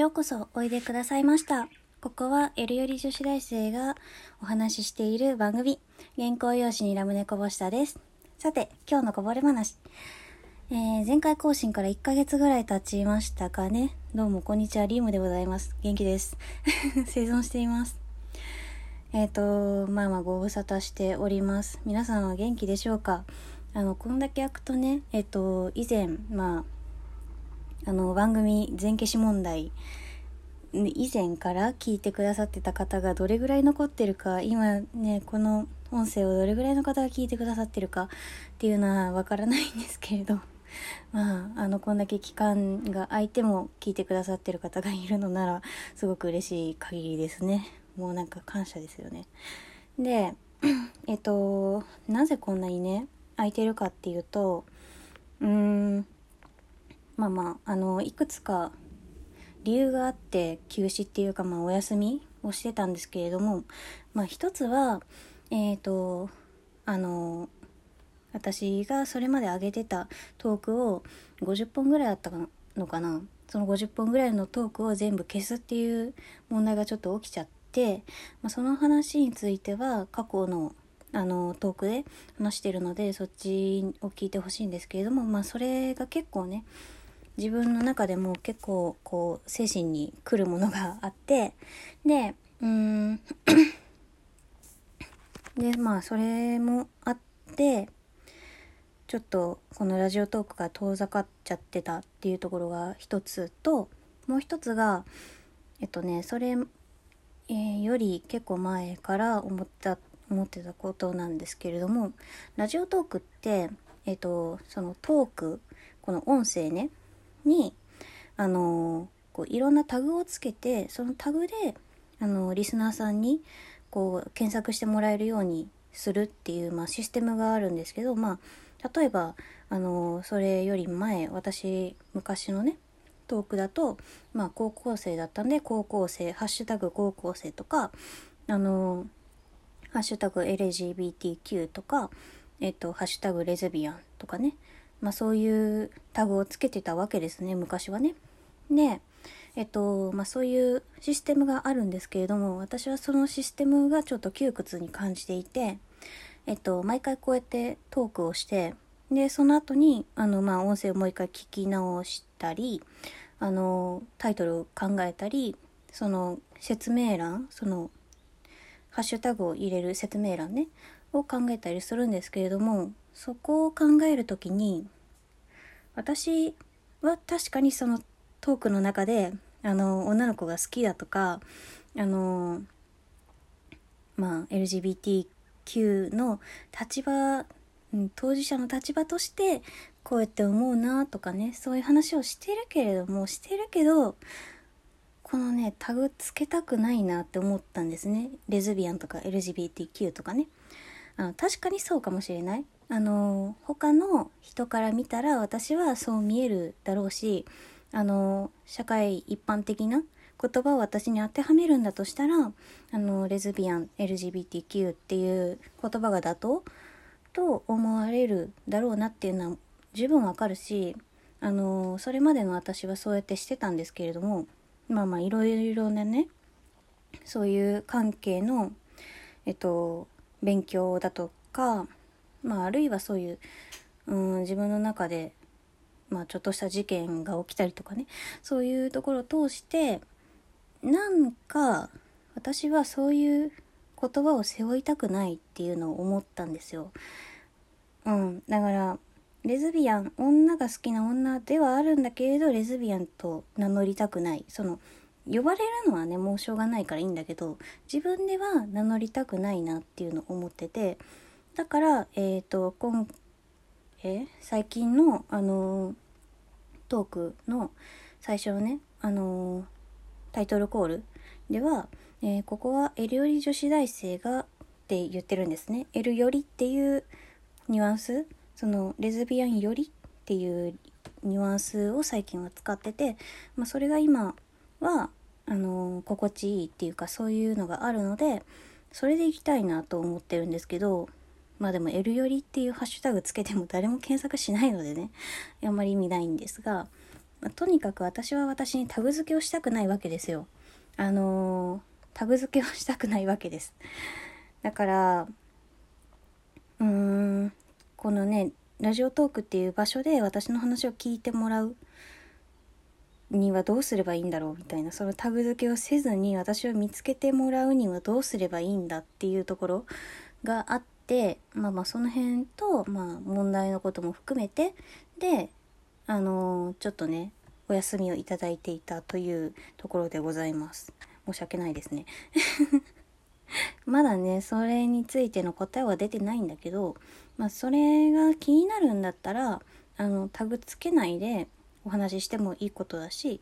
ようこそおいでくださいました。ここは L より女子大生がお話ししている番組、原稿用紙にラムネこぼしたです。さて、今日のこぼれ話。えー、前回更新から1ヶ月ぐらい経ちましたかね。どうも、こんにちは、リームでございます。元気です。生存しています。えっ、ー、と、まあまあ、ご無沙汰しております。皆さんは元気でしょうか？あの、こんだけ開くとね、えっ、ー、と、以前、まあ、あの、番組全消し問題、以前から聞いてくださってた方がどれぐらい残ってるか、今ね、この音声をどれぐらいの方が聞いてくださってるかっていうのはわからないんですけれど、まあ、あの、こんだけ期間が空いても聞いてくださってる方がいるのなら、すごく嬉しい限りですね。もうなんか感謝ですよね。で、えっと、なぜこんなにね、空いてるかっていうと、うーん、まあまあ、あの、いくつか理由があって休止っていうか、まあお休みをしてたんですけれども、まあ一つは、えっ、ー、と、あの、私がそれまで上げてたトークを50本ぐらいあったのかな。その50本ぐらいのトークを全部消すっていう問題がちょっと起きちゃって、まあ、その話については過去のあのトークで話してるのでそっちを聞いてほしいんですけれどもまあそれが結構ね自分の中でも結構こう精神に来るものがあってでうんでまあそれもあってちょっとこのラジオトークが遠ざかっちゃってたっていうところが一つともう一つがえっとねそれ、えー、より結構前から思った思ってたことなんですけれどもラジオトークってえっとそのトークこの音声ねにあのこういろんなタグをつけてそのタグであのリスナーさんにこう検索してもらえるようにするっていう、まあ、システムがあるんですけどまあ例えばあのそれより前私昔のねトークだと、まあ、高校生だったんで高校生「ハッシュタグ高校生」とかあの「ハッシュタグ #LGBTQ」とか「えっと、ハッシュタグレズビアン」とかね、まあ、そういうタグをつけてたわけですね昔はね。でえっとまあ、そういうシステムがあるんですけれども私はそのシステムがちょっと窮屈に感じていてえっと、毎回こうやってトークをして、で、その後に、あの、まあ、音声をもう一回聞き直したり、あの、タイトルを考えたり、その、説明欄、その、ハッシュタグを入れる説明欄ね、を考えたりするんですけれども、そこを考えるときに、私は確かにそのトークの中で、あの、女の子が好きだとか、あの、まあ、LGBTQ の立場、当事者の立場としてこうやって思うなとかねそういう話をしてるけれどもしてるけどこのねタグつけたくないなって思ったんですね。レズビアンとか LGBTQ とかね。あの確かにそうかもしれない。あの他の人から見たら私はそう見えるだろうしあの社会一般的な言葉を私に当てはめるんだとしたらあのレズビアン LGBTQ っていう言葉が妥当と思われるだろうなっていうのは十分わかるしあのそれまでの私はそうやってしてたんですけれどもまあまあいろいろなねそういう関係のえっと勉強だとかまああるいはそういう、うん、自分の中でまあちょっとした事件が起きたりとかねそういうところを通してなんか私はそういう言葉を背負いたくないっていうのを思ったんですよ。うん。だから、レズビアン、女が好きな女ではあるんだけれど、レズビアンと名乗りたくない。その、呼ばれるのはね、もうしょうがないからいいんだけど、自分では名乗りたくないなっていうのを思ってて、だから、えっ、ー、と、今、え最近の、あのー、トークの最初のね、あのータイトルコールでは、え、ここは L より女子大生がって言ってるんですね。L よりっていうニュアンス、そのレズビアンよりっていうニュアンスを最近は使ってて、まあ、それが今はあの、心地いいっていうかそういうのがあるのでそれでいきたいなと思ってるんですけどまあでも L よりっていうハッシュタグつけても誰も検索しないのでねあんまり意味ないんですがまあ、とにかく私は私にタグ付けをしたくないわけですよ。あの、タグ付けをしたくないわけです。だから、うーん、このね、ラジオトークっていう場所で私の話を聞いてもらうにはどうすればいいんだろうみたいな、そのタグ付けをせずに私を見つけてもらうにはどうすればいいんだっていうところがあって、まあまあその辺と、まあ問題のことも含めて、で、あのー、ちょっとね、お休みをいただいていたというところでございます。申し訳ないですね。まだね、それについての答えは出てないんだけど、まあ、それが気になるんだったら、あの、タグつけないでお話ししてもいいことだし、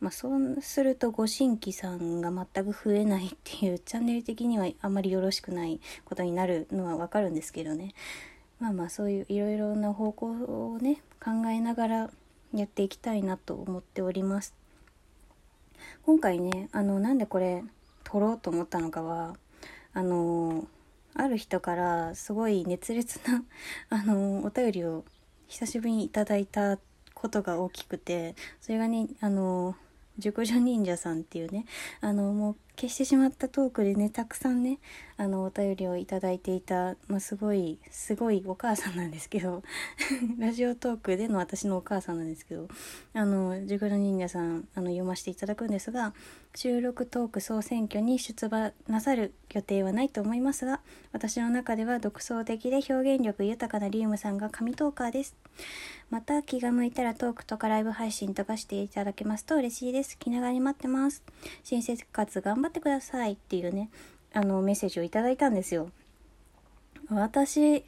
まあ、そうするとご新規さんが全く増えないっていうチャンネル的にはあまりよろしくないことになるのはわかるんですけどね。まあまあそういういろいろな方向をね考えながらやっていきたいなと思っております。今回ねあのなんでこれ撮ろうと思ったのかはあのある人からすごい熱烈なあのお便りを久しぶりにいただいたことが大きくてそれがねあの熟女忍者さんっていうねあのもう消してしまったトークでねたくさんねあのお便りをいただいていた、まあ、すごいすごいお母さんなんですけど ラジオトークでの私のお母さんなんですけどあの熟女忍者さんあの読ませていただくんですが収録トーク総選挙に出馬なさる予定はないと思いますが私の中では独創的で表現力豊かなリウムさんが神トーカーですまた気が向いたらトークとかライブ配信とかしていただけますと嬉しいです。気長に待ってます。新生活頑張ってくださいっていうね、あのメッセージをいただいたんですよ。私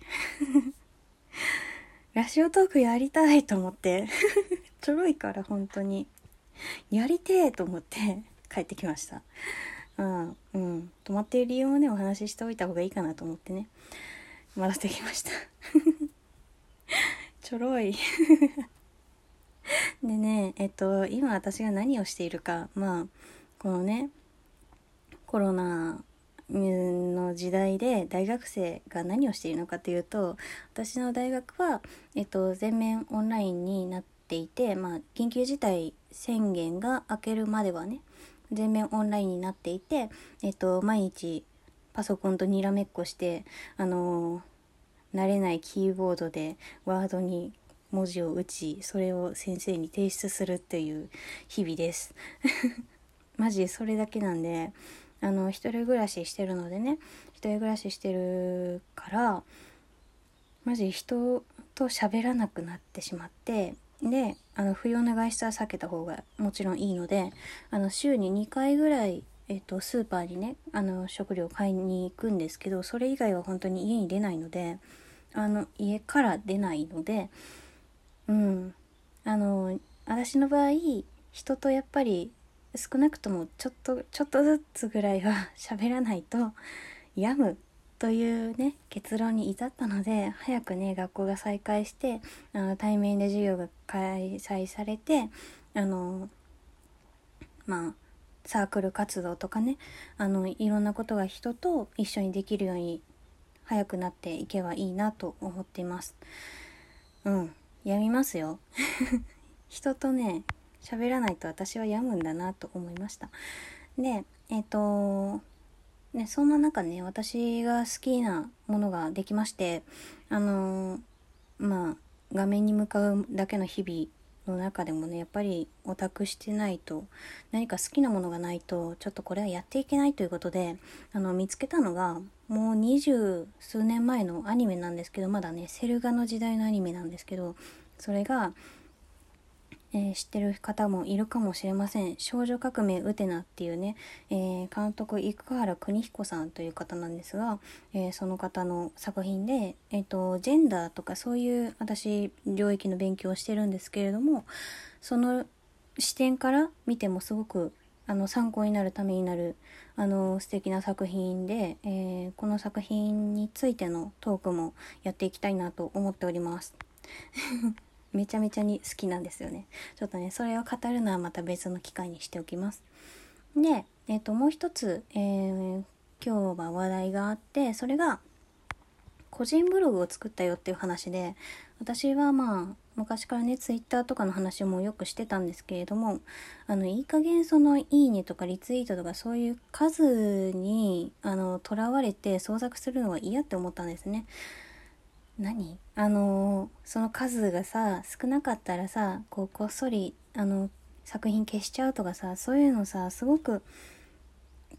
ラジオトークやりたいと思って ちょろいから本当に。やりてえと思って帰ってきました。うん、うん。止まっている理由もね、お話ししておいた方がいいかなと思ってね、戻ってきました ちょろいでねえっと今私が何をしているかまあこのねコロナの時代で大学生が何をしているのかというと私の大学は、えっと、全面オンラインになっていて、まあ、緊急事態宣言が明けるまではね全面オンラインになっていて、えっと、毎日パソコンとにらめっこしてあの慣れないキーボードでワードに文字を打ちそれを先生に提出するっていう日々です。マジそれだけなんであの一人暮らししてるのでね一人暮らししてるからマジ人と喋らなくなってしまってであの不要な外出は避けた方がもちろんいいのであの週に2回ぐらいえっと、スーパーにねあの食料買いに行くんですけどそれ以外は本当に家に出ないのであの家から出ないのでうん。あの私の場合人とやっぱり少なくともちょっとちょっとずつぐらいは 喋らないと病むというね結論に至ったので早くね学校が再開してあの対面で授業が開催されてあのまあサークル活動とかねあのいろんなことが人と一緒にできるように早くなっていけばいいなと思っています。うんやみますよ。人とね喋らないと私は病むんだなと思いました。でえっ、ー、とねそんな中ね私が好きなものができましてあのまあ画面に向かうだけの日々の中でもねやっぱりオタクしてないと何か好きなものがないとちょっとこれはやっていけないということであの見つけたのがもう二十数年前のアニメなんですけどまだねセル画の時代のアニメなんですけどそれがえー、知ってる方もいるかもしれません少女革命ウテナっていうね、えー、監督生原邦彦さんという方なんですが、えー、その方の作品で、えーと、ジェンダーとかそういう私領域の勉強をしてるんですけれどもその視点から見てもすごくあの参考になるためになるあの素敵な作品で、えこの作品についてのトークもやっていきたいなと思っております。めちゃめちゃに好きなんですよね。ちょっとね、それを語るのはまた別の機会にしておきます。で、えっ、ー、と、もう一つ、えー、今日は話題があって、それが、個人ブログを作ったよっていう話で、私はまあ、昔からね、ツイッターとかの話もよくしてたんですけれども、あの、いい加減その、いいねとかリツイートとかそういう数に、あの、囚われて創作するのは嫌って思ったんですね。何？あの、その数がさ、少なかったらさ、こう、こっそり、あの、作品消しちゃうとかさ、そういうのさ、すごく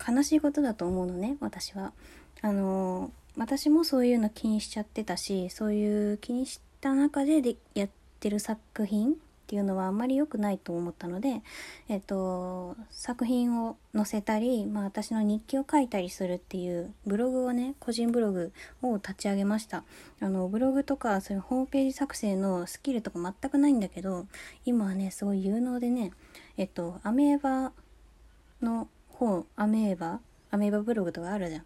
悲しいことだと思うのね、私は。あの、私もそういうの気にしちゃってたし、そういう気にした中ででやってる作品っていうのはあんまり良くないと思ったので、えっと、作品を載せたり、まあ私の日記を書いたりするっていうブログをね、個人ブログを立ち上げました。あの、ブログとかそういうホームページ作成のスキルとか全くないんだけど、今はね、すごい有能でね、えっと、アメーバの方、アメーバアメーバブログとかあるじゃん。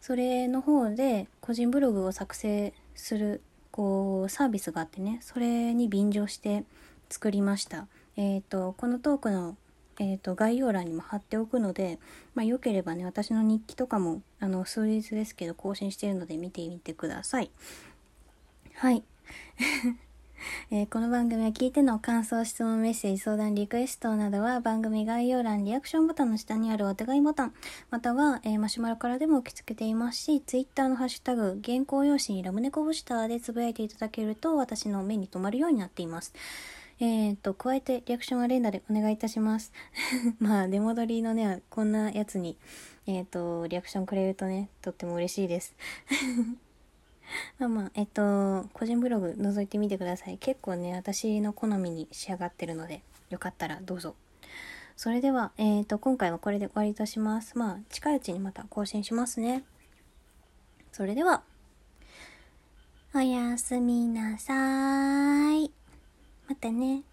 それの方で個人ブログを作成するこうサービスがあってねそれに便乗して作りました。えっ、ー、とこのトークのえーと、概要欄にも貼っておくので、まあ、よければね私の日記とかもあの数日ですけど更新しているので見てみてください。はい。えー、この番組は聞いての感想、質問、メッセージ、相談、リクエストなどは番組概要欄、リアクションボタンの下にあるお手紙ボタン、または、えー、マシュマロからでも受け付けていますし、ツイッターのハッシュタグ、原稿用紙にラムネコブシターでつぶやいていただけると私の目に留まるようになっています。えー、と、加えてリアクションは連打でお願いいたします。まあ、出戻りのね、こんなやつに、えっ、と、リアクションくれるとね、とっても嬉しいです。まあまあ、えっと、個人ブログ覗いてみてください。結構ね、私の好みに仕上がってるので、よかったらどうぞ。それでは、えっ、と、今回はこれで終わりとします。まあ、近いうちにまた更新しますね。それでは、おやすみなさーい。またね。